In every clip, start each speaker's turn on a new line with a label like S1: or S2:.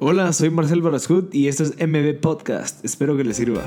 S1: Hola, soy Marcel Barascut y esto es MB Podcast. Espero que les sirva.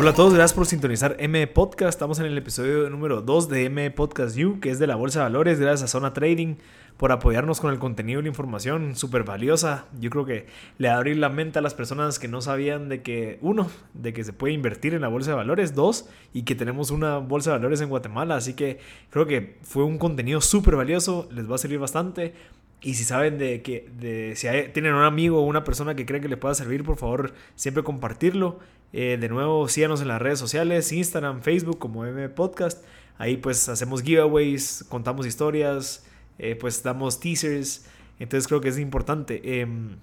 S1: Hola a todos, gracias por sintonizar M Podcast. Estamos en el episodio número 2 de M Podcast U, que es de la Bolsa de Valores. Gracias a Zona Trading por apoyarnos con el contenido y la información súper valiosa. Yo creo que le abrir la mente a las personas que no sabían de que, uno, de que se puede invertir en la Bolsa de Valores, dos, y que tenemos una Bolsa de Valores en Guatemala. Así que creo que fue un contenido súper valioso, les va a servir bastante. Y si saben de que de, si tienen un amigo o una persona que creen que le pueda servir, por favor, siempre compartirlo. Eh, de nuevo, síganos en las redes sociales, Instagram, Facebook como M Podcast. Ahí pues hacemos giveaways, contamos historias, eh, pues damos teasers. Entonces creo que es importante. Em,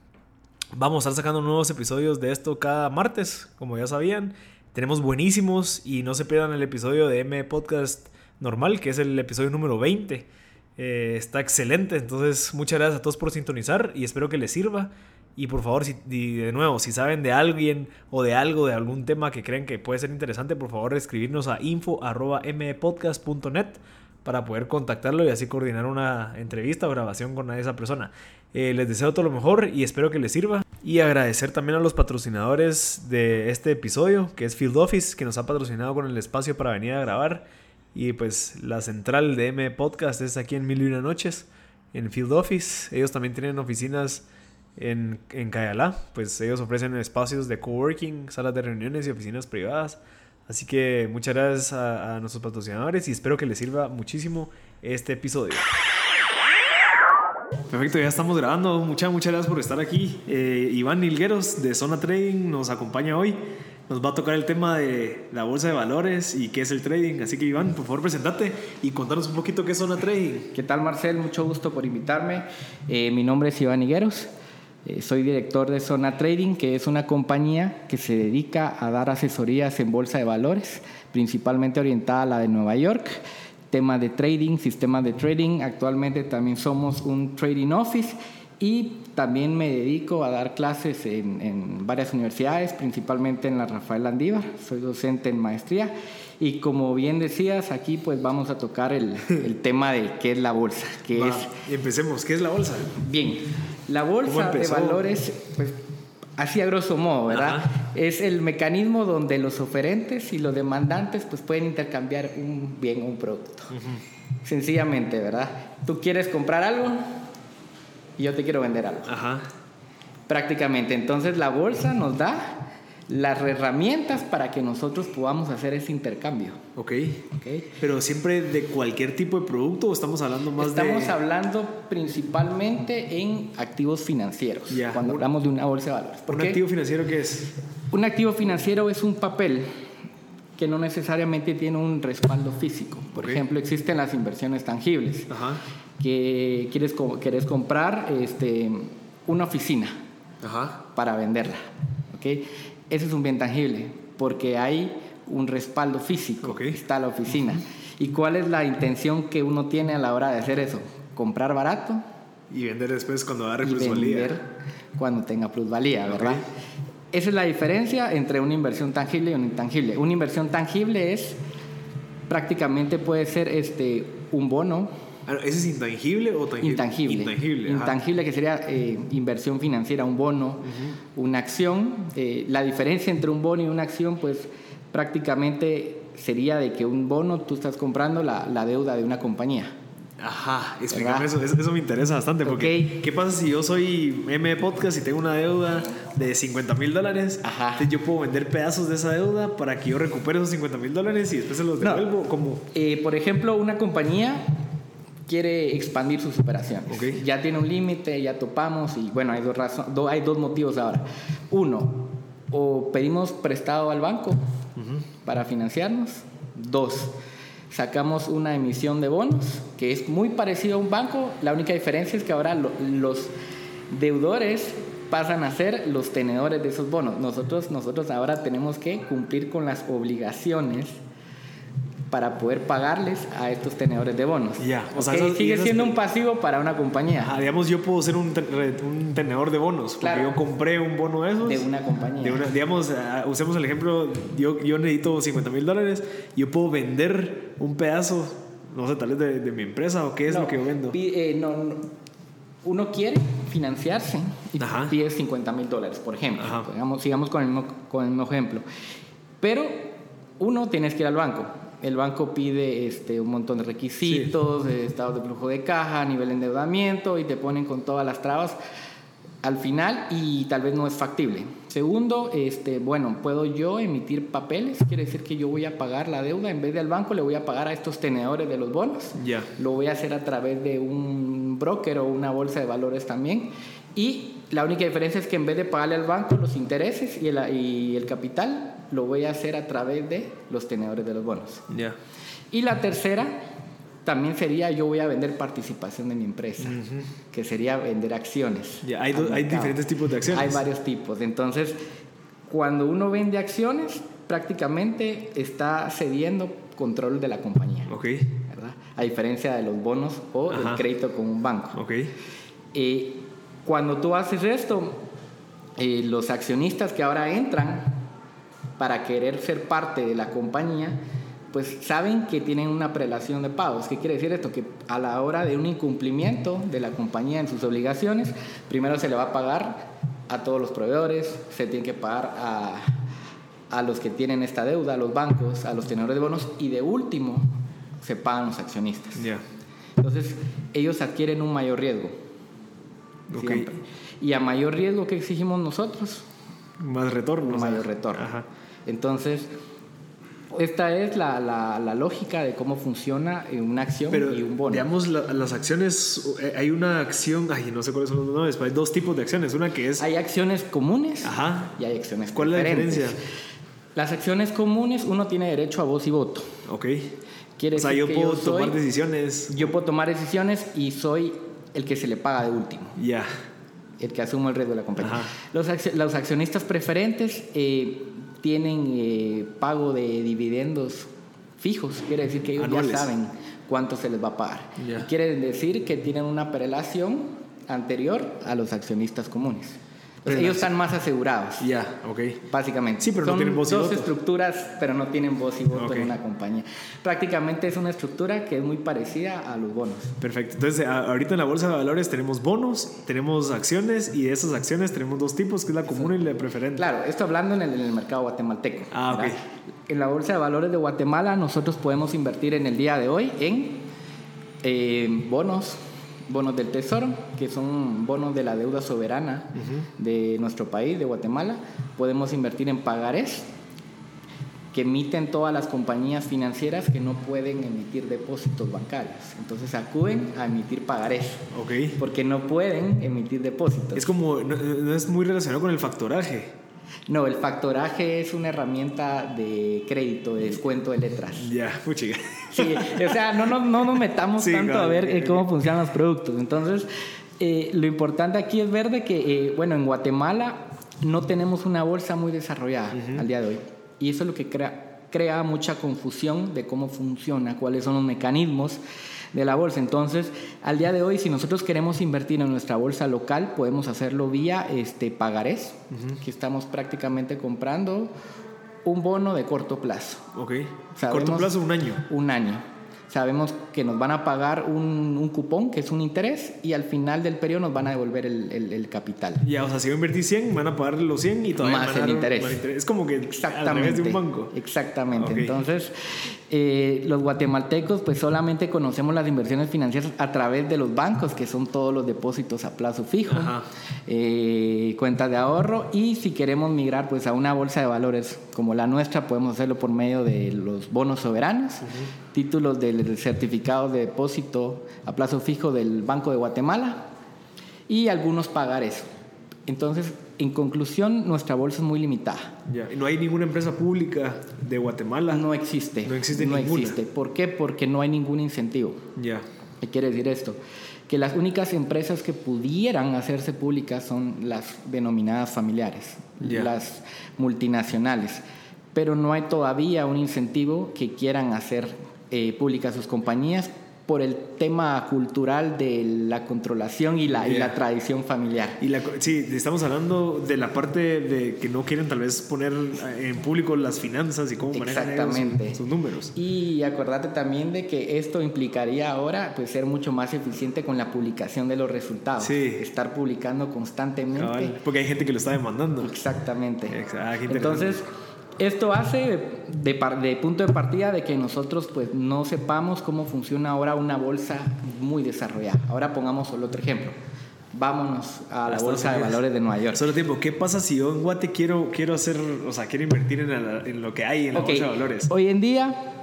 S1: vamos a estar sacando nuevos episodios de esto cada martes, como ya sabían. Tenemos buenísimos y no se pierdan el episodio de M Podcast normal, que es el episodio número 20. Eh, está excelente, entonces muchas gracias a todos por sintonizar y espero que les sirva. Y por favor, si, de nuevo, si saben de alguien o de algo, de algún tema que creen que puede ser interesante, por favor escribirnos a info.mpodcast.net para poder contactarlo y así coordinar una entrevista o grabación con esa persona. Eh, les deseo todo lo mejor y espero que les sirva. Y agradecer también a los patrocinadores de este episodio, que es Field Office, que nos ha patrocinado con el espacio para venir a grabar. Y pues la central de M Podcast es aquí en Mil y Una Noches, en Field Office. Ellos también tienen oficinas en, en Cayalá, pues ellos ofrecen espacios de coworking, salas de reuniones y oficinas privadas. Así que muchas gracias a, nuestros patrocinadores y espero que les sirva muchísimo este episodio. Perfecto, ya estamos grabando. Muchas, muchas gracias por estar aquí. Eh, Iván Nilgueros de Zona Trading nos acompaña hoy. Nos va a tocar el tema de la bolsa de valores y qué es el trading. Así que Iván, por favor, presentate y contanos un poquito qué es Zona Trading.
S2: ¿Qué tal Marcel? Mucho gusto por invitarme. Eh, mi nombre es Iván Nilgueros. Eh, soy director de Zona Trading, que es una compañía que se dedica a dar asesorías en bolsa de valores, principalmente orientada a la de Nueva York. Tema de trading, sistemas de trading. Actualmente también somos un trading office y también me dedico a dar clases en, en varias universidades, principalmente en la Rafael Landívar. Soy docente en maestría. Y como bien decías, aquí pues vamos a tocar el, el tema de qué es la bolsa. Qué es...
S1: Empecemos, ¿qué es la bolsa?
S2: Bien, la bolsa de valores, pues así a grosso modo, ¿verdad? Es el mecanismo donde los oferentes y los demandantes pues pueden intercambiar un bien o un producto. Sencillamente, ¿verdad? Tú quieres comprar algo y yo te quiero vender algo. Ajá. Prácticamente. Entonces la bolsa nos da las herramientas para que nosotros podamos hacer ese intercambio.
S1: Ok. okay. Pero siempre de cualquier tipo de producto o estamos hablando más
S2: de... Estamos hablando principalmente en activos financieros, Ya. cuando hablamos de una bolsa de valores.
S1: ¿Un activo financiero qué es?
S2: Un activo financiero es un papel que no necesariamente tiene un respaldo físico. Por ejemplo, existen las inversiones tangibles. Ajá. Que quieres, quieres comprar este, una oficina Ajá. para venderla. ¿okay? ese es un bien tangible, porque hay un respaldo físico, está la oficina. ¿Y cuál es la intención que uno tiene a la hora de hacer eso? Comprar barato.
S1: Y vender después cuando agarre plusvalía. Vender
S2: cuando tenga plusvalía, ¿verdad? Esa es la diferencia entre una inversión tangible y una intangible. Una inversión tangible es prácticamente puede ser este, un bono,
S1: ¿Ese es intangible o tangible?
S2: Intangible. Intangible, intangible que sería eh, inversión financiera, un bono, una acción. Eh, la diferencia entre un bono y una acción, pues prácticamente sería de que un bono tú estás comprando la, la deuda de una compañía.
S1: Ajá, explícame eso, eso, me interesa bastante porque ¿qué pasa si yo soy M Podcast y tengo una deuda de 50 mil dólares? Ajá. Entonces yo puedo vender pedazos de esa deuda para que yo recupere esos 50 mil dólares y después se los devuelvo como...
S2: Eh, por ejemplo, una compañía quiere expandir sus operaciones. Ya tiene un límite, ya topamos y bueno, hay dos, hay dos motivos ahora. Uno, o pedimos prestado al banco para financiarnos. Dos, sacamos una emisión de bonos que es muy parecido a un banco. La única diferencia es que ahora los deudores pasan a ser los tenedores de esos bonos. Nosotros, nosotros ahora tenemos que cumplir con las obligaciones para poder pagarles a estos tenedores de bonos. Ya, o sea, sigue siendo un pasivo para una compañía.
S1: digamos, yo puedo ser un, un tenedor de bonos, porque claro. yo compré un bono de esos.
S2: De una compañía.
S1: digamos, ah, usemos el ejemplo, yo, yo necesito 50 mil dólares, yo puedo vender un pedazo No sé, tal vez de, mi empresa o qué es lo que yo vendo.
S2: Eh, no, uno quiere financiarse y pide 50 mil dólares, por ejemplo. sigamos con el, mismo, con el mismo ejemplo. Pero uno tienes que ir al banco. El banco pide este, un montón de requisitos, estado de flujo de caja, nivel de endeudamiento y te ponen con todas las trabas al final y tal vez no es factible. Segundo, este, bueno, puedo yo emitir papeles, quiere decir que yo voy a pagar la deuda, en vez del banco le voy a pagar a estos tenedores de los bonos.
S1: Ya.
S2: Lo voy a hacer a través de un broker o una bolsa de valores también. Y la única diferencia es que en vez de pagarle al banco los intereses y el, y el capital, lo voy a hacer a través de los tenedores de los bonos.
S1: Ya.
S2: Y la tercera también sería yo voy a vender participación de mi empresa, que sería vender acciones.
S1: hay, hay diferentes tipos de acciones.
S2: Hay varios tipos. Entonces, cuando uno vende acciones, prácticamente está cediendo control de la compañía.
S1: Ok.
S2: ¿verdad? A diferencia de los bonos o el crédito con un banco.
S1: Ok.
S2: Eh, cuando tú haces esto, eh, los accionistas que ahora entran para querer ser parte de la compañía, pues saben que tienen una prelación de pagos. ¿Qué quiere decir esto? Que a la hora de un incumplimiento de la compañía en sus obligaciones, primero se le va a pagar a todos los proveedores, se tiene que pagar a, a los que tienen esta deuda, a los bancos, a los tenedores de bonos y de último se pagan los accionistas. Entonces ellos adquieren un mayor riesgo. Siempre. Y a mayor riesgo que exigimos nosotros.
S1: Más retorno.
S2: Mayor retorno. Entonces esta es la, la, lógica de cómo funciona una acción y un bono.
S1: Digamos, las acciones, eh, hay una acción, ay, no sé cuáles son los nombres, pero hay dos tipos de acciones. Una que es.
S2: Hay acciones comunes
S1: Ajá.
S2: y hay acciones
S1: ¿Cuál es la diferencia?
S2: Las acciones comunes, uno tiene derecho a voz y voto.
S1: Ok. Quiere o sea, yo puedo tomar decisiones.
S2: Yo puedo tomar decisiones y soy el que se le paga de último.
S1: Ya.
S2: El que asume el riesgo de la compañía. Los, los accionistas preferentes. Eh, tienen eh, pago de dividendos fijos, quiere decir que ellos ya saben cuánto se les va a pagar. quiere decir que tienen una prelación anterior a los accionistas comunes ellos están más asegurados.
S1: Ya, ok.
S2: Básicamente.
S1: Sí, pero no tienen voz y voto.
S2: dos estructuras, pero no tienen voz y voto en una compañía. Prácticamente es una estructura que es muy parecida a los bonos.
S1: Perfecto. Entonces, ahorita en la bolsa de valores tenemos bonos, tenemos acciones y de esas acciones tenemos dos tipos, que es la común y la preferente.
S2: Claro, esto hablando en el, mercado guatemalteco.
S1: Ah, ok.
S2: En la bolsa de valores de Guatemala nosotros podemos invertir en el día de hoy en eh, bonos, bonos del Tesoro, que son bonos de la deuda soberana de nuestro país, de Guatemala. Podemos invertir en pagarés, que emiten todas las compañías financieras que no pueden emitir depósitos bancarios. Entonces acuden a emitir pagarés. Porque no pueden emitir depósitos.
S1: Es como, no es muy relacionado con el factoraje.
S2: No, el factoraje es una herramienta de crédito, de descuento de letras.
S1: Ya, chica.
S2: Sí, o sea, no, no, no nos metamos tanto a ver eh, cómo funcionan los productos. Entonces, eh, lo importante aquí es ver de que, eh, bueno, en Guatemala no tenemos una bolsa muy desarrollada al día de hoy. Y eso es lo que crea, crea mucha confusión de cómo funciona, cuáles son los mecanismos de la bolsa. Entonces, al día de hoy, si nosotros queremos invertir en nuestra bolsa local, podemos hacerlo vía este, pagarés, que estamos prácticamente comprando un bono de corto plazo.
S1: Ok. ¿Corto plazo un año?
S2: Un año sabemos que nos van a pagar un, un, cupón, que es un interés, y al final del periodo nos van a devolver el, el, capital.
S1: Ya, o sea, si yo invertí 100, van a pagar los 100 y todavía
S2: más
S1: van a
S2: el interés.
S1: Es como que
S2: Exactamente.
S1: de un banco.
S2: Exactamente. Entonces, eh, los guatemaltecos pues solamente conocemos las inversiones financieras a través de los bancos, que son todos los depósitos a plazo fijo, eh, cuentas de ahorro, y si queremos migrar pues a una bolsa de valores como la nuestra, podemos hacerlo por medio de los bonos soberanos, títulos del certificado de depósito a plazo fijo del Banco de Guatemala y algunos pagares. Entonces, en conclusión, nuestra bolsa es muy limitada.
S1: Ya. ¿No hay ninguna empresa pública de Guatemala?
S2: No existe.
S1: No existe no Existe.
S2: ¿Por qué? Porque no hay ningún incentivo.
S1: Ya.
S2: ¿Qué quiere decir esto? Que las únicas empresas que pudieran hacerse públicas son las denominadas familiares, las multinacionales. Pero no hay todavía un incentivo que quieran hacer eh, públicas sus compañías por el tema cultural de la controlación y la, y la tradición familiar.
S1: Y la, sí, estamos hablando de la parte de que no quieren tal vez poner en público las finanzas y cómo manejan sus, sus, números.
S2: Y acordate también de que esto implicaría ahora pues ser mucho más eficiente con la publicación de los resultados.
S1: Sí.
S2: Estar publicando constantemente.
S1: porque hay gente que lo está demandando.
S2: Exactamente. Ah, Entonces esto hace de, de, punto de partida de que nosotros pues no sepamos cómo funciona ahora una bolsa muy desarrollada. Ahora pongamos solo otro ejemplo. Vámonos a la bolsa de valores de Nueva York.
S1: Solo tiempo, ¿qué pasa si yo en Guate quiero, quiero hacer, o sea, quiero invertir en, en lo que hay en la bolsa de valores?
S2: Hoy en día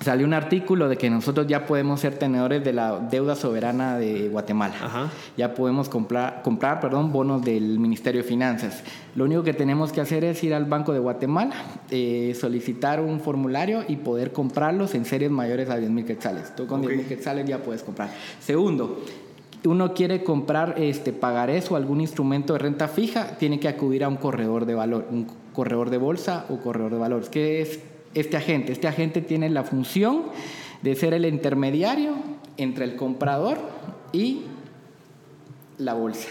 S2: salió un artículo de que nosotros ya podemos ser tenedores de la deuda soberana de Guatemala. Ya podemos comprar, comprar perdón, bonos del Ministerio de Finanzas. Lo único que tenemos que hacer es ir al Banco de Guatemala, eh, solicitar un formulario y poder comprarlos en series mayores a 10 mil quetzales. Tú con 10 mil quetzales ya puedes comprar. Segundo, uno quiere comprar este pagarés o algún instrumento de renta fija, tiene que acudir a un corredor de valor, un corredor de bolsa o corredor de valores. ¿Qué es este agente. Este agente tiene la función de ser el intermediario entre el comprador y la bolsa.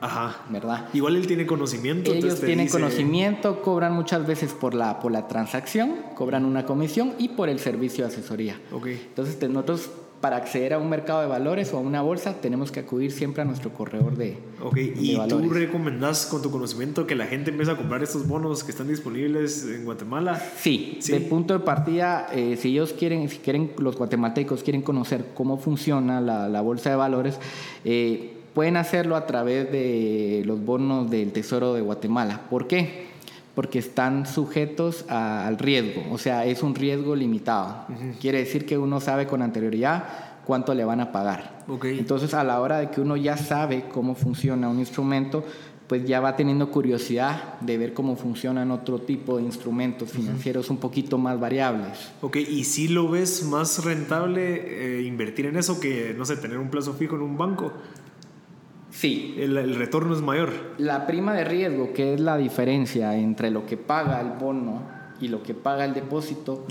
S1: Ajá.
S2: ¿Verdad?
S1: Igual él tiene conocimiento.
S2: Ellos tienen conocimiento, cobran muchas veces por la, por la transacción, cobran una comisión y por el servicio de asesoría.
S1: Okay.
S2: Entonces nosotros para acceder a un mercado de valores o a una bolsa tenemos que acudir siempre a nuestro corredor de,
S1: ok ¿y tú recomendás con tu conocimiento que la gente empiece a comprar estos bonos que están disponibles en Guatemala?
S2: Sí, de punto de partida, eh, si ellos quieren, si quieren, los guatemaltecos quieren conocer cómo funciona la, bolsa de valores, eh, pueden hacerlo a través de los bonos del Tesoro de Guatemala. ¿Por qué? Porque están sujetos al riesgo, o sea, es un riesgo limitado. Quiere decir que uno sabe con anterioridad cuánto le van a pagar. Entonces, a la hora de que uno ya sabe cómo funciona un instrumento, pues ya va teniendo curiosidad de ver cómo funcionan otro tipo de instrumentos financieros un poquito más variables.
S1: Ok, ¿y si lo ves más rentable eh, invertir en eso que, no sé, tener un plazo fijo en un banco?
S2: Sí.
S1: El, retorno es mayor.
S2: La prima de riesgo, que es la diferencia entre lo que paga el bono y lo que paga el depósito,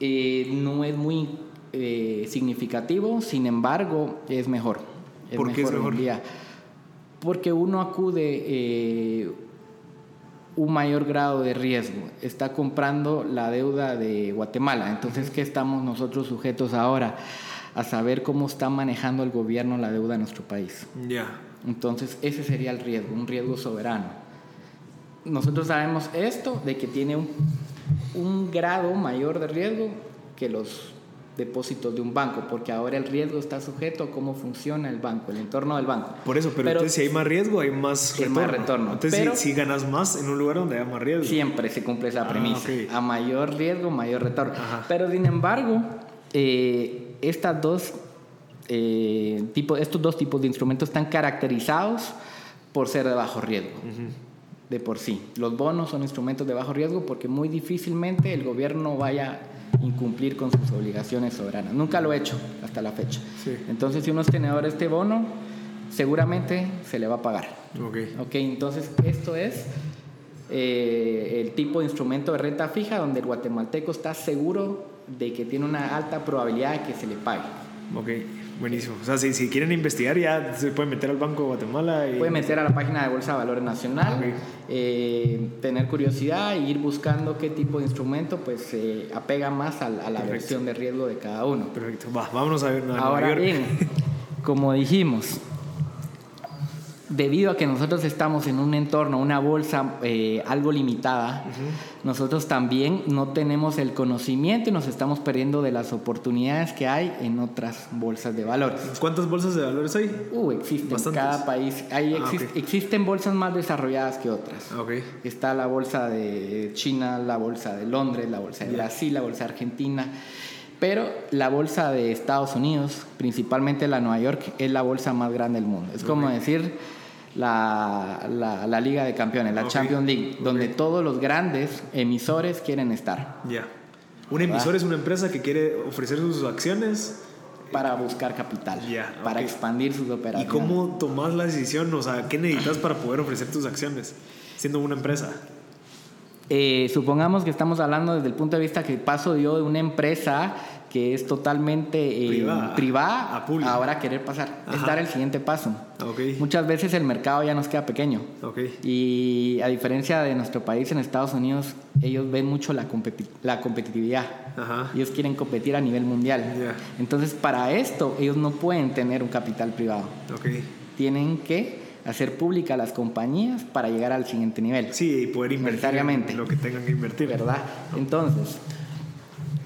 S2: eh, no es muy eh, significativo, sin embargo, es mejor.
S1: ¿Por qué es mejor? Día.
S2: Porque uno acude eh, un mayor grado de riesgo. Está comprando la deuda de Guatemala. Entonces, ¿qué estamos nosotros sujetos ahora? A saber cómo está manejando el gobierno la deuda de nuestro país.
S1: Ya.
S2: Entonces, ese sería el riesgo, un riesgo soberano. Nosotros sabemos esto, de que tiene un, un grado mayor de riesgo que los depósitos de un banco, porque ahora el riesgo está sujeto a cómo funciona el banco, el entorno del banco.
S1: Por eso, pero, entonces si hay más riesgo, hay más retorno.
S2: Más retorno.
S1: Entonces, si, ganas más en un lugar donde hay más riesgo.
S2: Siempre se cumple esa ah, premisa. A mayor riesgo, mayor retorno. Pero sin embargo, eh, estas dos, eh, estos dos tipos de instrumentos están caracterizados por ser de bajo riesgo. De por sí. Los bonos son instrumentos de bajo riesgo porque muy difícilmente el gobierno vaya a incumplir con sus obligaciones soberanas. Nunca lo he hecho hasta la fecha. Entonces, si uno es tenedor de este bono, seguramente se le va a pagar.
S1: Ok.
S2: entonces, esto es eh, el tipo de instrumento de renta fija donde el guatemalteco está seguro de que tiene una alta probabilidad de que se le pague.
S1: Ok, buenísimo. O sea, si, si quieren investigar ya se pueden meter al Banco de Guatemala. Y...
S2: Pueden meter a la página de Bolsa de Valores Nacional, eh, tener curiosidad y ir buscando qué tipo de instrumento pues se apega más a, la versión de riesgo de cada uno.
S1: Perfecto, Va, vámonos a ver.
S2: Ahora bien, como dijimos, debido a que nosotros estamos en un entorno, una bolsa eh, algo limitada, nosotros también no tenemos el conocimiento y nos estamos perdiendo de las oportunidades que hay en otras bolsas de valores.
S1: ¿Cuántas bolsas de valores hay?
S2: Uh, existen en cada país. Hay, ah, Existen bolsas más desarrolladas que otras.
S1: Okay.
S2: Está la bolsa de China, la bolsa de Londres, la bolsa de Brasil, la bolsa de Argentina. Pero la bolsa de Estados Unidos, principalmente la Nueva York, es la bolsa más grande del mundo. Es como decir la, la, Liga de Campeones, la Champions League, donde todos los grandes emisores quieren estar.
S1: Ya. Un emisor es una empresa que quiere ofrecer sus acciones
S2: para buscar capital, para expandir sus operaciones.
S1: ¿Y cómo tomas la decisión? O sea, ¿qué necesitas para poder ofrecer tus acciones siendo una empresa?
S2: Eh, supongamos que estamos hablando desde el punto de vista que paso yo de una empresa que es totalmente eh, privada, ahora querer pasar. Es dar el siguiente paso. Muchas veces el mercado ya nos queda pequeño. Y a diferencia de nuestro país, en Estados Unidos, ellos ven mucho la, la competitividad. Ellos quieren competir a nivel mundial. Entonces, para esto, ellos no pueden tener un capital privado. Tienen que hacer pública las compañías para llegar al siguiente nivel.
S1: Sí, y poder invertir lo que tengan que invertir.
S2: ¿Verdad? Entonces,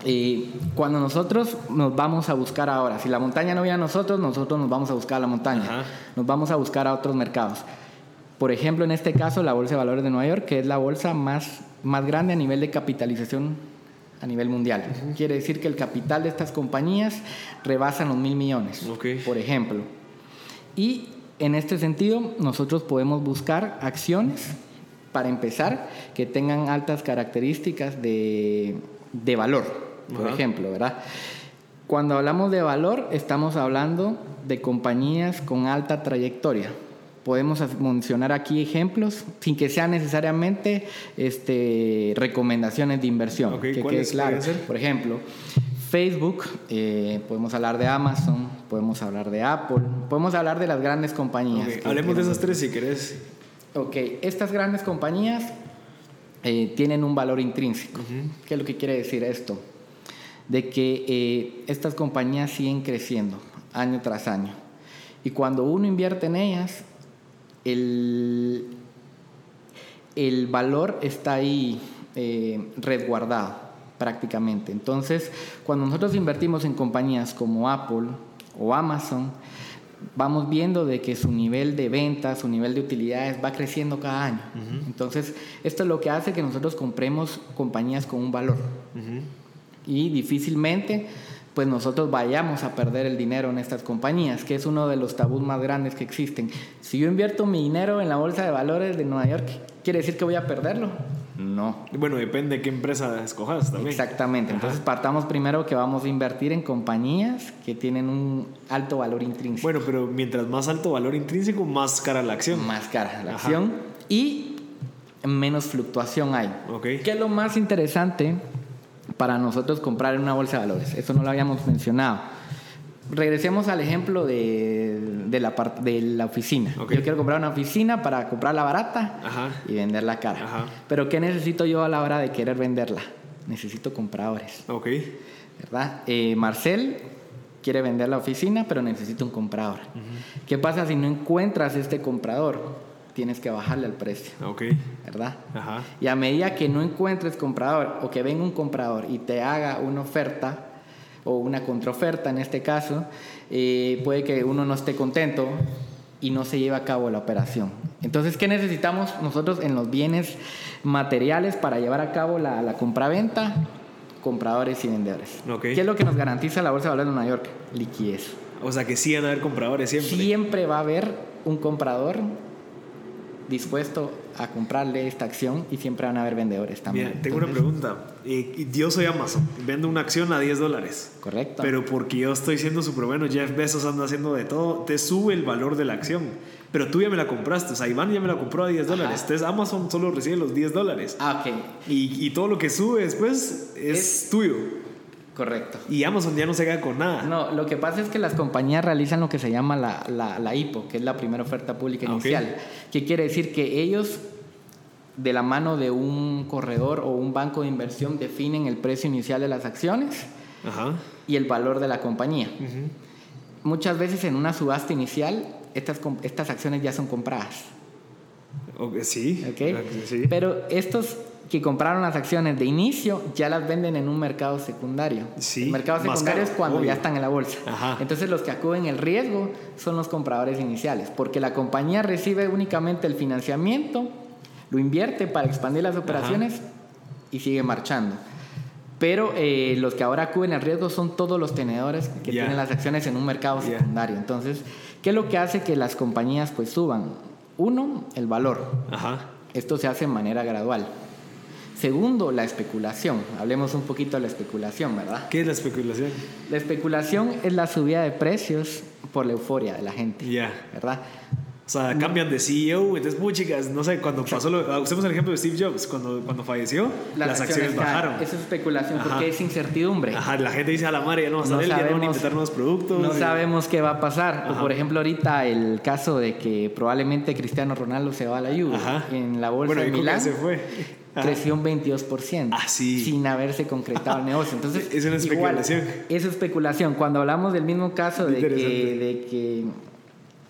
S2: eh, cuando nosotros nos vamos a buscar ahora, si la montaña no viene a nosotros, nosotros nos vamos a buscar a la montaña, nos vamos a buscar a otros mercados. Por ejemplo, en este caso, la Bolsa de Valores de Nueva York, que es la bolsa más, más grande a nivel de capitalización a nivel mundial. Quiere decir que el capital de estas compañías rebasa los mil millones, por ejemplo. Y en este sentido, nosotros podemos buscar acciones, para empezar, que tengan altas características de, de valor, por ejemplo, ¿verdad? Cuando hablamos de valor, estamos hablando de compañías con alta trayectoria. Podemos mencionar aquí ejemplos sin que sean necesariamente este, recomendaciones de inversión. que quede claro. Por ejemplo, Facebook, eh, podemos hablar de Amazon, podemos hablar de Apple, podemos hablar de las grandes compañías.
S1: Hablemos de esas tres si querés.
S2: Ok, estas grandes compañías eh, tienen un valor intrínseco. ¿Qué es lo que quiere decir esto? De que eh, estas compañías siguen creciendo año tras año. Y cuando uno invierte en ellas, el, el valor está ahí resguardado prácticamente. Entonces, cuando nosotros invertimos en compañías como Apple o Amazon, vamos viendo de que su nivel de ventas, su nivel de utilidades va creciendo cada año. Entonces, esto es lo que hace que nosotros compremos compañías con un valor. Y difícilmente pues nosotros vayamos a perder el dinero en estas compañías, que es uno de los tabús más grandes que existen. Si yo invierto mi dinero en la bolsa de valores de Nueva York, ¿quiere decir que voy a perderlo? No.
S1: Bueno, depende de qué empresa escojas también.
S2: Exactamente. Entonces partamos primero que vamos a invertir en compañías que tienen un alto valor intrínseco.
S1: Bueno, pero mientras más alto valor intrínseco, más cara la acción.
S2: Más cara la acción y menos fluctuación hay.
S1: Okay.
S2: ¿Qué es lo más interesante para nosotros comprar en una bolsa de valores? Eso no lo habíamos mencionado regresemos al ejemplo de, de, la, de la oficina. Yo quiero comprar una oficina para comprarla barata y venderla cara. Pero ¿qué necesito yo a la hora de querer venderla? Necesito compradores.
S1: Ok.
S2: ¿Verdad? Eh, Marcel quiere vender la oficina, pero necesita un comprador. ¿Qué pasa si no encuentras este comprador? Tienes que bajarle el precio.
S1: Ok.
S2: ¿Verdad? Y a medida que no encuentres comprador o que venga un comprador y te haga una oferta, o una contraoferta en este caso, eh, puede que uno no esté contento y no se lleve a cabo la operación. Entonces, ¿qué necesitamos nosotros en los bienes materiales para llevar a cabo la, la compraventa? Compradores y vendedores. ¿Qué es lo que nos garantiza la Bolsa de Valores de Nueva York? Liquidez.
S1: O sea que sí van a haber compradores siempre.
S2: Siempre va a haber un comprador dispuesto a comprarle esta acción y siempre van a haber vendedores también.
S1: tengo una pregunta. Yo soy Amazon, vendo una acción a 10 dólares.
S2: Correcto.
S1: Pero porque yo estoy siendo súper bueno, Jeff Bezos anda haciendo de todo, te sube el valor de la acción. Pero tú ya me la compraste, o sea, Iván ya me la compró a 10 dólares. Entonces Amazon solo recibe los 10 dólares.
S2: Ah, ok.
S1: Y, todo lo que sube después es tuyo.
S2: Correcto.
S1: Y Amazon ya no se queda con nada.
S2: No, lo que pasa es que las compañías realizan lo que se llama la, la, la IPO, que es la primera oferta pública ah, inicial. ¿Qué quiere decir? Que ellos, de la mano de un corredor o un banco de inversión, definen el precio inicial de las acciones y el valor de la compañía. Muchas veces en una subasta inicial, estas, estas acciones ya son compradas.
S1: sí.
S2: Okay. sí. Pero estos que compraron las acciones de inicio ya las venden en un mercado secundario.
S1: Sí,
S2: el mercado secundario es cuando ya están en la bolsa. Entonces los que acuden el riesgo son los compradores iniciales, porque la compañía recibe únicamente el financiamiento, lo invierte para expandir las operaciones y sigue marchando. Pero eh, los que ahora acuden el riesgo son todos los tenedores que tienen las acciones en un mercado secundario. Entonces, ¿qué es lo que hace que las compañías pues suban? Uno, el valor. Esto se hace de manera gradual. Segundo, la especulación. Hablemos un poquito de la especulación, ¿verdad?
S1: ¿Qué es la especulación?
S2: La especulación es la subida de precios por la euforia de la gente.
S1: Ya.
S2: ¿Verdad?
S1: O sea, cambian de CEO, entonces, muy chicas, no sé, cuando pasó lo. Ah, usemos el ejemplo de Steve Jobs, cuando, cuando falleció, las, acciones, bajaron.
S2: Eso es especulación porque es incertidumbre.
S1: Ajá, la gente dice a la madre, ya no va a salir, ya no van a inventar nuevos productos.
S2: No sabemos qué va a pasar. O por ejemplo, ahorita el caso de que probablemente Cristiano Ronaldo se va a la Juve en la bolsa de Milán. Se fue. Creció un 22%.
S1: Ah, sí.
S2: Sin haberse concretado el negocio. Entonces,
S1: es una especulación.
S2: es especulación. Cuando hablamos del mismo caso de que, de que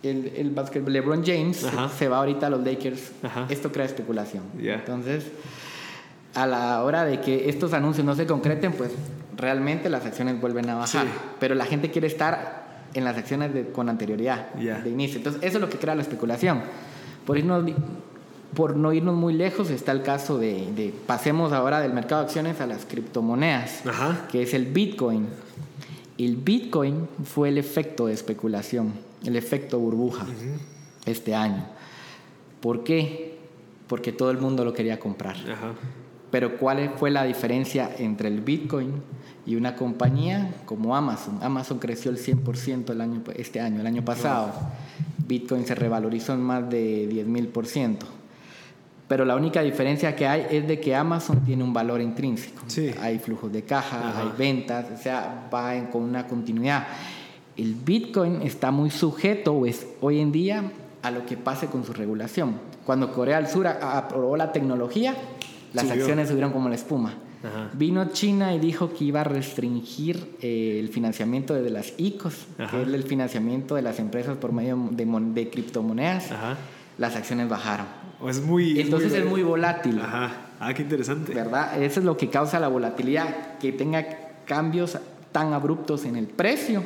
S2: el, el LeBron James se va ahorita a los Lakers, esto crea especulación. Entonces, a la hora de que estos anuncios no se concreten, pues realmente las acciones vuelven a bajar. Pero la gente quiere estar en las acciones con anterioridad, de inicio. Entonces, eso es lo que crea la especulación. Por, irnos, por no irnos muy lejos, está el caso de, pasemos ahora del mercado de acciones a las criptomonedas, que es el Bitcoin. El Bitcoin fue el efecto de especulación, el efecto burbuja este año. ¿Por qué? Porque todo el mundo lo quería comprar. Pero ¿cuál fue la diferencia entre el Bitcoin y una compañía como Amazon? Amazon creció el 100% el año, este año, el año pasado. Bitcoin se revalorizó en más de 10.000% pero la única diferencia que hay es de que Amazon tiene un valor intrínseco. Hay flujos de caja, hay ventas, o sea, va con una continuidad. El Bitcoin está muy sujeto es, hoy en día a lo que pase con su regulación. Cuando Corea del Sur aprobó la tecnología, las acciones subieron como la espuma. Vino China y dijo que iba a restringir eh, el financiamiento de las ICOs, que es el financiamiento de las empresas por medio de, de criptomonedas. Las acciones bajaron
S1: es muy,
S2: Entonces es muy, volátil.
S1: Ajá. Ah, qué interesante.
S2: ¿Verdad? Eso es lo que causa la volatilidad, que tenga cambios tan abruptos en el precio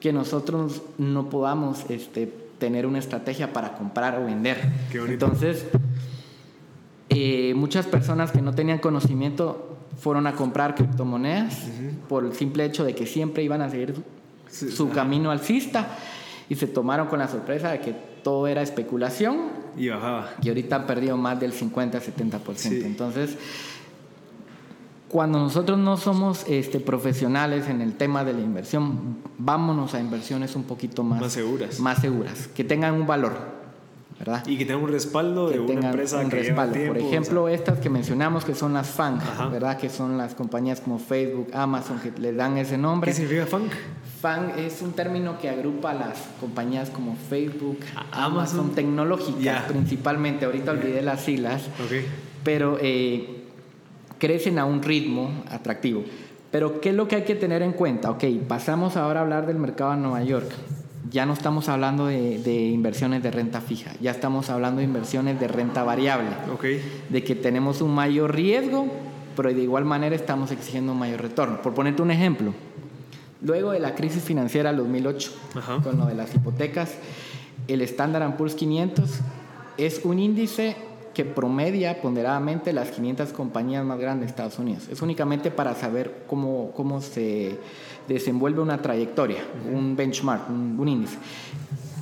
S2: que nosotros no podamos este, tener una estrategia para comprar o vender. Qué Entonces, eh, muchas personas que no tenían conocimiento fueron a comprar criptomonedas por el simple hecho de que siempre iban a seguir su camino alcista y se tomaron con la sorpresa de que todo era especulación
S1: y bajaba.
S2: Y ahorita han perdido más del 50-70%. Entonces, cuando nosotros no somos este, profesionales en el tema de la inversión, vámonos a inversiones un poquito más,
S1: más seguras.
S2: Más seguras, que tengan un valor. ¿verdad?
S1: Y que tengan un respaldo de una empresa que respaldo.
S2: Por ejemplo, estas que mencionamos que son las FANG, ¿verdad? Que son las compañías como Facebook, Amazon, que le dan ese nombre.
S1: ¿Qué significa FANG?
S2: FANG es un término que agrupa a las compañías como Facebook, Amazon, tecnológicas principalmente. Ahorita olvidé las siglas. Pero eh, crecen a un ritmo atractivo. Pero ¿qué es lo que hay que tener en cuenta? Ok, pasamos ahora a hablar del mercado en Nueva York ya no estamos hablando de, inversiones de renta fija, ya estamos hablando de inversiones de renta variable.
S1: Okay.
S2: De que tenemos un mayor riesgo, pero de igual manera estamos exigiendo un mayor retorno. Por ponerte un ejemplo, luego de la crisis financiera del 2008, con lo de las hipotecas, el Standard Poor's 500 es un índice que promedia ponderadamente las 500 compañías más grandes de Estados Unidos. Es únicamente para saber cómo, cómo se desenvuelve una trayectoria, un benchmark, un, índice.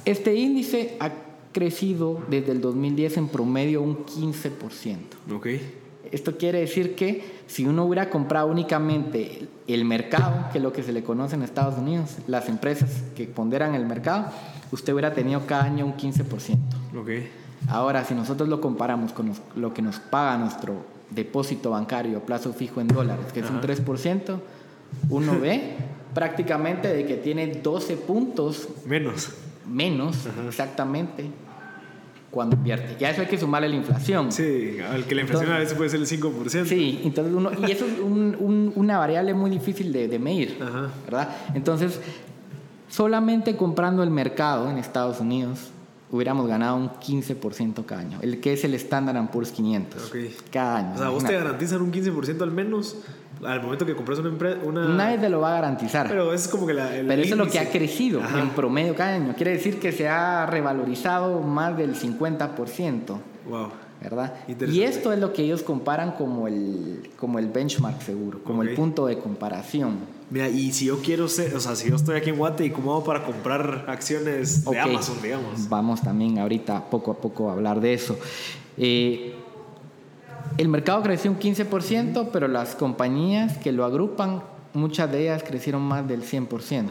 S2: Este índice ha crecido desde el 2010 en promedio un 15%.
S1: Okay.
S2: Esto quiere decir que si uno hubiera comprado únicamente el mercado, que es lo que se le conoce en Estados Unidos, las empresas que ponderan el mercado, usted hubiera tenido cada año un 15%.
S1: Okay.
S2: Ahora, si nosotros lo comparamos con lo que nos paga nuestro depósito bancario a plazo fijo en dólares, que es un 3%, uno ve prácticamente de que tiene 12 puntos
S1: menos.
S2: Menos, exactamente, cuando invierte. Ya eso hay que sumarle la inflación.
S1: Sí, al que la inflación a veces puede ser el 5%.
S2: Sí, entonces uno, y eso es una variable muy difícil de, medir, ¿verdad? Entonces, solamente comprando el mercado en Estados Unidos, hubiéramos ganado un 15% cada año, el que es el Standard Poor's 500. Cada año.
S1: O sea, vos te garantizan un 15% al menos al momento que compras una empresa. Una...
S2: Nadie te lo va a garantizar.
S1: Pero es como que la.
S2: Pero eso es lo que ha crecido en promedio cada año. Quiere decir que se ha revalorizado más del 50%.
S1: Wow.
S2: ¿Verdad? Y esto es lo que ellos comparan como el, como el benchmark seguro, como el punto de comparación.
S1: Mira, y si yo quiero ser, o sea, si yo estoy aquí en Guate y cómo hago para comprar acciones de Amazon, digamos.
S2: Vamos también ahorita poco a poco a hablar de eso. Eh, el mercado creció un 15%, pero las compañías que lo agrupan, muchas de ellas crecieron más del 100%.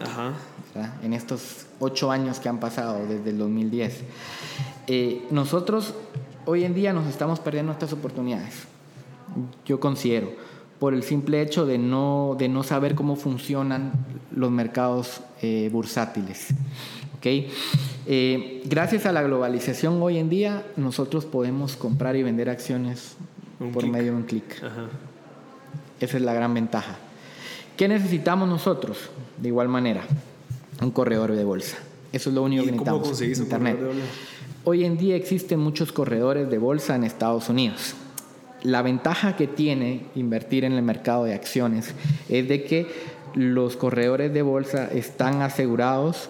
S2: en estos ocho años que han pasado desde el 2010. Eh, nosotros hoy en día nos estamos perdiendo estas oportunidades, yo considero, por el simple hecho de no, de no saber cómo funcionan los mercados eh, bursátiles. ¿okay? Eh, gracias a la globalización hoy en día, nosotros podemos comprar y vender acciones por medio de un clic. Esa es la gran ventaja. ¿Qué necesitamos nosotros? De igual manera, un corredor de bolsa. Eso es lo único que necesitamos.
S1: ¿Cómo conseguís Internet.
S2: Hoy en día existen muchos corredores de bolsa en Estados Unidos. La ventaja que tiene invertir en el mercado de acciones es de que los corredores de bolsa están asegurados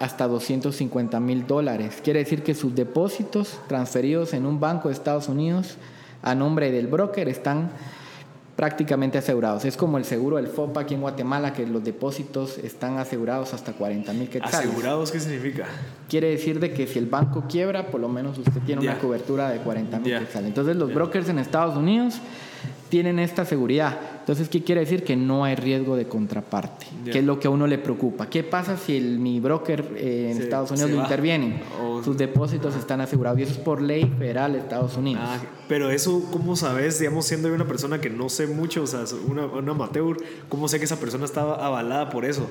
S2: hasta 250 mil dólares. Quiere decir que sus depósitos transferidos en un banco de Estados Unidos a nombre del broker están prácticamente asegurados. Es como el seguro del FOPA aquí en Guatemala, que los depósitos están asegurados hasta 40 mil quetzales.
S1: ¿Asegurados qué significa?
S2: Quiere decir de que si el banco quiebra, por lo menos usted tiene una cobertura de 40 mil quetzales. Entonces los brokers en Estados Unidos tienen esta seguridad. Entonces, ¿qué quiere decir? Que no hay riesgo de contraparte, que es lo que a uno le preocupa. ¿Qué pasa si el, mi broker eh, en Estados Unidos lo interviene? Sus depósitos están asegurados y eso es por ley federal de Estados Unidos. Ah,
S1: pero eso, ¿cómo sabes? Digamos, siendo una persona que no sé mucho, o sea, una, una amateur, ¿cómo sé que esa persona estaba avalada por eso?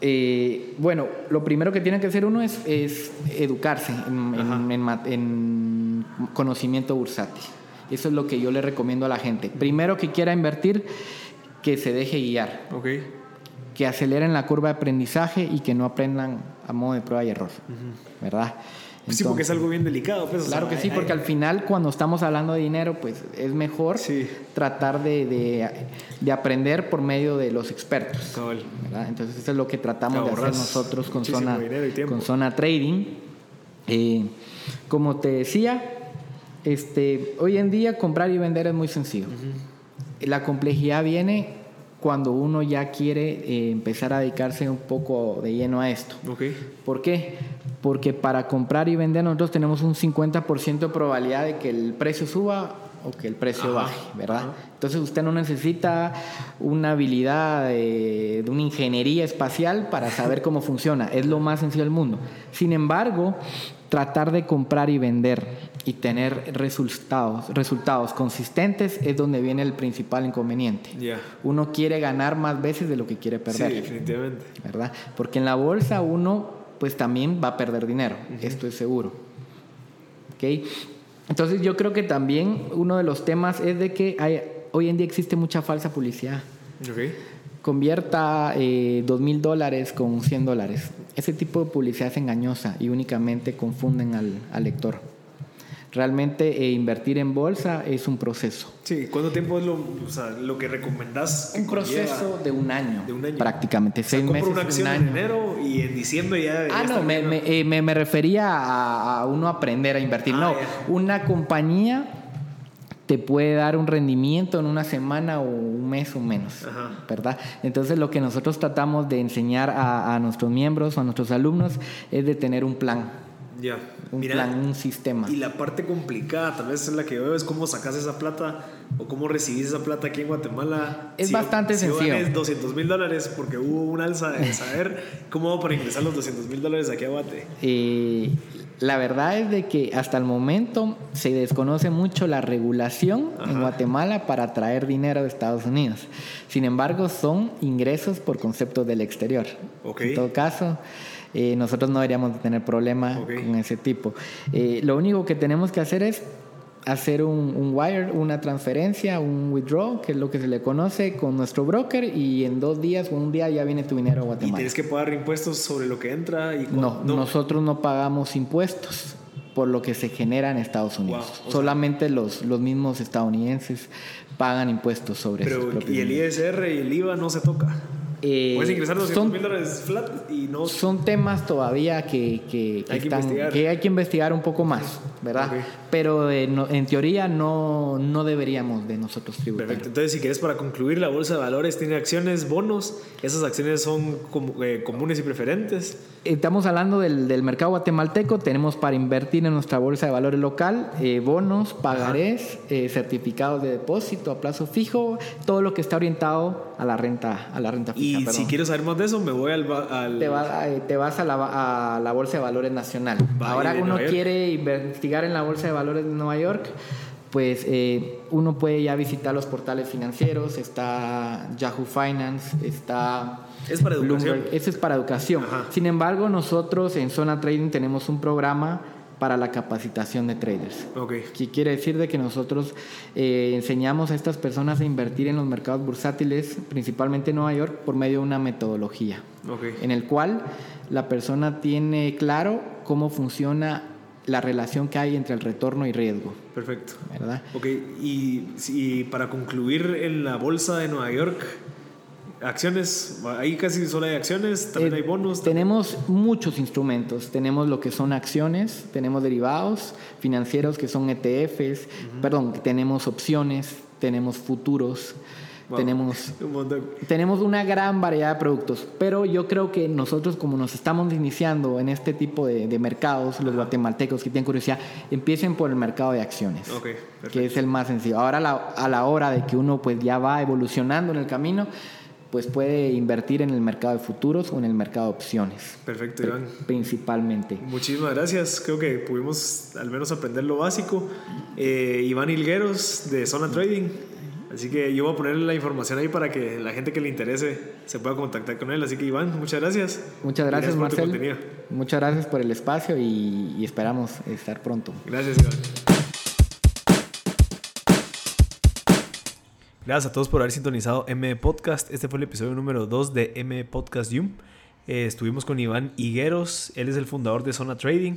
S2: Eh, bueno, lo primero que tiene que hacer uno es, es educarse en, en conocimiento bursátil. Eso es lo que yo le recomiendo a la gente. Primero que quiera invertir, que se deje guiar.
S1: Okay.
S2: Que aceleren la curva de aprendizaje y que no aprendan a modo de prueba y error. ¿Verdad?
S1: sí, porque es algo bien delicado. Pues,
S2: claro que sí, porque al final cuando estamos hablando de dinero, pues es mejor tratar de, de, aprender por medio de los expertos. ¿verdad? Entonces eso es lo que tratamos de hacer nosotros con zona, con zona Trading. Eh, como te decía, este, hoy en día comprar y vender es muy sencillo. La complejidad viene cuando uno ya quiere eh, empezar a dedicarse un poco de lleno a esto. ¿Por qué? Porque para comprar y vender nosotros tenemos un 50% de probabilidad de que el precio suba o que el precio baje, ¿verdad? Entonces usted no necesita una habilidad de, de, una ingeniería espacial para saber cómo funciona, es lo más sencillo del mundo. Sin embargo, tratar de comprar y vender y tener resultados, resultados consistentes es donde viene el principal inconveniente. Uno quiere ganar más veces de lo que quiere perder.
S1: Sí, definitivamente.
S2: ¿Verdad? Porque en la bolsa uno pues también va a perder dinero, esto es seguro. ¿Okay? Entonces yo creo que también uno de los temas es de que hay, hoy en día existe mucha falsa publicidad.
S1: Okay
S2: convierta eh, dos mil dólares con 100 dólares. Ese tipo de publicidad es engañosa y únicamente confunden al, lector. Realmente eh, invertir en bolsa es un proceso.
S1: Sí, ¿cuánto tiempo es lo, o sea, lo que recomendás?
S2: un proceso de un, año, de un año. Prácticamente, seis meses.
S1: una acción en enero y en diciembre ya.
S2: Ah, no, me, me, eh, me, me, refería a, a, uno aprender a invertir. Ah, no, una compañía te puede dar un rendimiento en una semana o un mes o menos, ¿verdad? Entonces lo que nosotros tratamos de enseñar a, nuestros miembros o a nuestros alumnos es de tener un plan.
S1: Ya.
S2: Un plan, un sistema.
S1: Y la parte complicada, tal vez es la que veo, es cómo sacas esa plata o cómo recibís esa plata aquí en Guatemala.
S2: Es bastante sencillo.
S1: Si 200 mil dólares porque hubo un alza de saber cómo para ingresar los 200 mil dólares aquí a Guate.
S2: Eh, la verdad es de que hasta el momento se desconoce mucho la regulación en Guatemala para traer dinero de Estados Unidos. Sin embargo, son ingresos por concepto del exterior. En todo caso, eh, nosotros no deberíamos tener problema con ese tipo. Eh, lo único que tenemos que hacer es hacer un, wire, una transferencia, un withdraw, que es lo que se le conoce con nuestro broker y en dos días o un día ya viene tu dinero a Guatemala.
S1: ¿Y tienes que pagar impuestos sobre lo que entra? Y
S2: no, nosotros no pagamos impuestos por lo que se genera en Estados Unidos. Solamente los, los mismos estadounidenses pagan impuestos sobre
S1: Pero, ¿Y el ISR y el IVA no se toca? Eh, Puedes ingresar 200 mil dólares flat y no.
S2: Son temas todavía que, que,
S1: hay,
S2: que, que hay que investigar un poco más, ¿verdad? Pero eh, en teoría no, no deberíamos de nosotros tributar.
S1: Perfecto. Entonces, si quieres, para concluir, la bolsa de valores tiene acciones, bonos. Esas acciones son eh, comunes y preferentes.
S2: Estamos hablando del, del, mercado guatemalteco. Tenemos para invertir en nuestra bolsa de valores local bonos, pagarés, certificados de depósito a plazo fijo, todo lo que está orientado a la renta, a la renta fija.
S1: Y si quiero saber más de eso, me voy al...
S2: Te, te, vas a la, a la, Bolsa de Valores Nacional. Ahora uno quiere investigar en la Bolsa de Valores de Nueva York, pues eh, uno puede ya visitar los portales financieros, está Yahoo Finance, está...
S1: Es para educación.
S2: Ese es para educación. Sin embargo, nosotros en Zona Trading tenemos un programa para la capacitación de traders.
S1: Okay.
S2: Que quiere decir de que nosotros eh, enseñamos a estas personas a invertir en los mercados bursátiles, principalmente en Nueva York, por medio de una metodología,
S1: okay.
S2: en el cual la persona tiene claro cómo funciona la relación que hay entre el retorno y riesgo.
S1: Perfecto.
S2: ¿Verdad?
S1: Ok, y, y para concluir en la bolsa de Nueva York, acciones, ahí casi solo hay acciones, también eh, hay bonos.
S2: Tenemos muchos instrumentos, tenemos lo que son acciones, tenemos derivados financieros que son ETFs, perdón, tenemos opciones, tenemos futuros. Tenemos, tenemos una gran variedad de productos, pero yo creo que nosotros como nos estamos iniciando en este tipo de, mercados, los guatemaltecos que tienen curiosidad, empiecen por el mercado de acciones, que es el más sencillo. Ahora a la hora de que uno pues ya va evolucionando en el camino, pues puede invertir en el mercado de futuros o en el mercado de opciones.
S1: Perfecto, Iván.
S2: Principalmente.
S1: Muchísimas gracias. Creo que pudimos al menos aprender lo básico. Eh, Iván Hilgueros de Zona Trading. Así que yo voy a poner la información ahí para que la gente que le interese se pueda contactar con él. Así que Iván, muchas gracias.
S2: Muchas gracias, Marcel. Muchas gracias por el espacio y, y esperamos estar pronto.
S1: Gracias, Iván. Gracias a todos por haber sintonizado M Podcast. Este fue el episodio número 2 de M Podcast. Eh, estuvimos con Iván Higueros, él es el fundador de Zona Trading.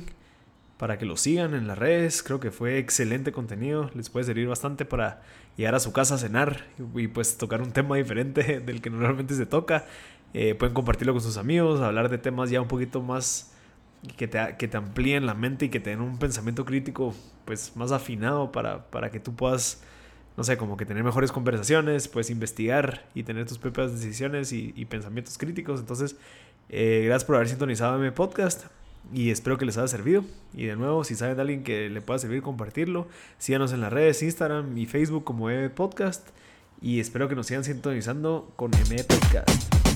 S1: Para que lo sigan en las redes, creo que fue excelente contenido. Les puede servir bastante para llegar a su casa a cenar y, pues tocar un tema diferente del que normalmente se toca. Eh, pueden compartirlo con sus amigos, hablar de temas ya un poquito más que te, que te amplíen la mente y que te den un pensamiento crítico pues más afinado para, para que tú puedas no sé, como que tener mejores conversaciones, puedes investigar y tener tus propias decisiones y, pensamientos críticos. Entonces, eh, gracias por haber sintonizado mi podcast y espero que les haya servido. Y de nuevo, si saben de alguien que le pueda servir, compartirlo. Síganos en las redes, Instagram y Facebook como M Podcast. Y espero que nos sigan sintonizando con M Podcast.